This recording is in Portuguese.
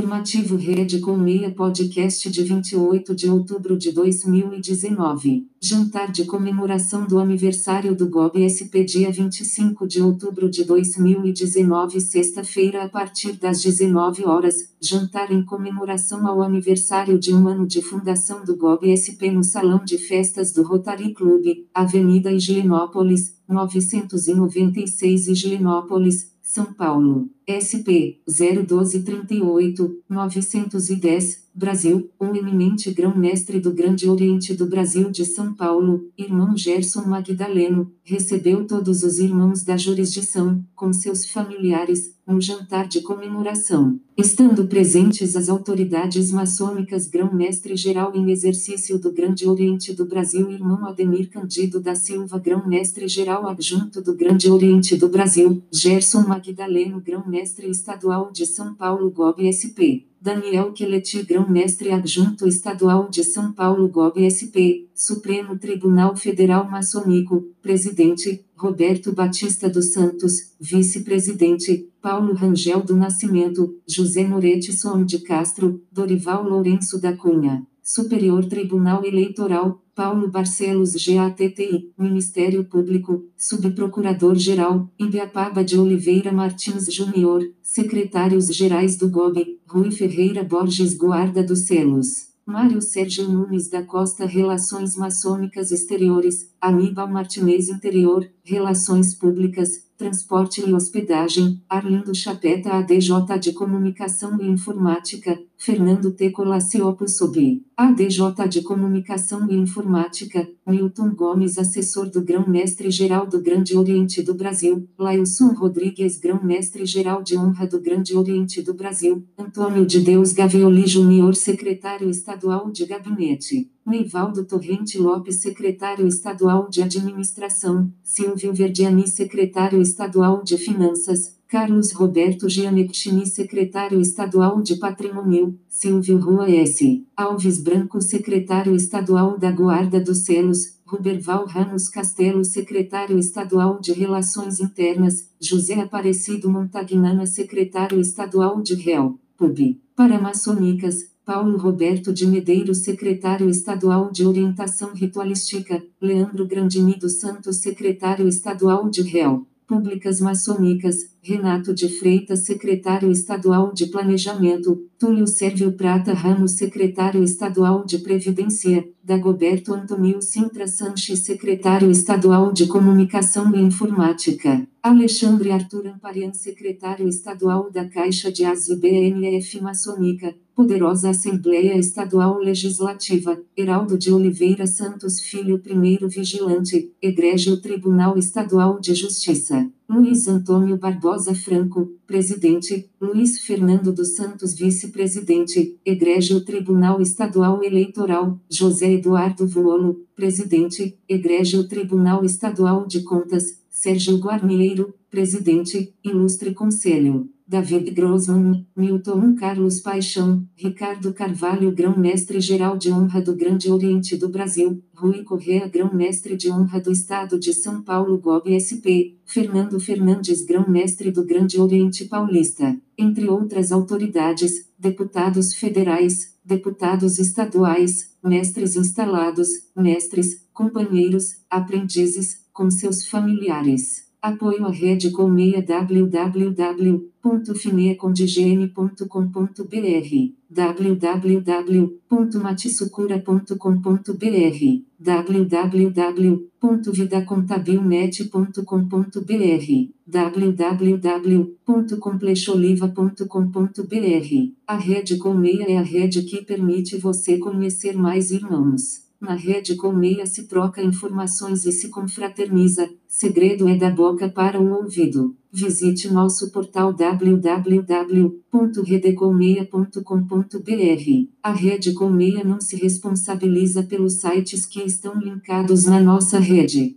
Informativo Rede Colmeia Podcast de 28 de outubro de 2019. Jantar de comemoração do aniversário do GOB SP dia 25 de outubro de 2019, sexta-feira a partir das 19 horas. Jantar em comemoração ao aniversário de um ano de fundação do GOB SP no Salão de Festas do Rotary Club, Avenida Higienópolis, 996 Higienópolis, São Paulo. SP 01238 910 Brasil, um eminente grão-mestre do Grande Oriente do Brasil de São Paulo, irmão Gerson Magdaleno, recebeu todos os irmãos da jurisdição, com seus familiares, um jantar de comemoração. Estando presentes as autoridades maçônicas Grão-Mestre Geral em exercício do Grande Oriente do Brasil, irmão Ademir Candido da Silva, Grão-Mestre Geral adjunto do Grande Oriente do Brasil, Gerson Magdaleno, Grão-Mestre Mestre Estadual de São Paulo GOB SP. Daniel Queleti Grão-Mestre Adjunto Estadual de São Paulo GOB SP, Supremo Tribunal Federal Maçônico, Presidente, Roberto Batista dos Santos, Vice-Presidente, Paulo Rangel do Nascimento, José Moretti de Castro, Dorival Lourenço da Cunha. Superior Tribunal Eleitoral, Paulo Barcelos GATTI, Ministério Público, Subprocurador-Geral, Ibiapaba de Oliveira Martins Júnior, Secretários-Gerais do GOB, Rui Ferreira Borges Guarda dos Selos. Mário Sérgio Nunes da Costa Relações Maçônicas Exteriores, Aníbal Martinez Interior, Relações Públicas, Transporte e Hospedagem, Arlindo Chapeta ADJ de Comunicação e Informática, Fernando T. Colaciopo sob ADJ de Comunicação e Informática, Milton Gomes Assessor do Grão-Mestre Geral do Grande Oriente do Brasil, Lailson Rodrigues Grão-Mestre Geral de Honra do Grande Oriente do Brasil, Antônio de Deus Gavioli Júnior Secretário Estadual de Gabinete, Neivaldo Torrente Lopes Secretário Estadual de Administração, Silvio Verdiani Secretário Estadual de Finanças, Carlos Roberto Gianecchini Secretário Estadual de Patrimônio, Silvio Rua S. Alves Branco Secretário Estadual da Guarda dos Selos, Ruberval Ramos Castelo Secretário Estadual de Relações Internas, José Aparecido Montagnana Secretário Estadual de Réu, PUB, para Maçonicas, Paulo Roberto de Medeiros Secretário Estadual de Orientação Ritualística, Leandro Grandini dos Santos Secretário Estadual de Réu, Públicas Maçônicas, Renato de Freitas Secretário Estadual de Planejamento, Túlio Sérvio Prata Ramos Secretário Estadual de Previdência, Dagoberto Antonio Sintra Sanches Secretário Estadual de Comunicação e Informática, Alexandre Arthur Amparian Secretário Estadual da Caixa de As BNF Maçônica, Poderosa Assembleia Estadual Legislativa, Heraldo de Oliveira Santos Filho Primeiro Vigilante, Egrégio Tribunal Estadual de Justiça, Luiz Antônio Barbosa Franco, Presidente, Luiz Fernando dos Santos Vice-Presidente, Egrégio Tribunal Estadual Eleitoral, José Eduardo Vuolo, Presidente, Egrégio Tribunal Estadual de Contas, Sérgio Guarnieiro, Presidente, Ilustre Conselho. David Grossman, Milton Carlos Paixão, Ricardo Carvalho Grão-Mestre Geral de Honra do Grande Oriente do Brasil, Rui Correa Grão-Mestre de Honra do Estado de São Paulo GOB SP, Fernando Fernandes Grão-Mestre do Grande Oriente Paulista, entre outras autoridades, deputados federais, deputados estaduais, mestres instalados, mestres, companheiros, aprendizes, com seus familiares. Apoio à Rede Colmeia www.fineacondigene.com.br www.matisucura.com.br www.vidacontabilnet.com.br www.complexoliva.com.br A Rede Colmeia é a rede que permite você conhecer mais irmãos. Na rede Colmeia se troca informações e se confraterniza. Segredo é da boca para o ouvido. Visite nosso portal www.redecolmeia.com.br. A Rede Colmeia não se responsabiliza pelos sites que estão linkados na nossa rede.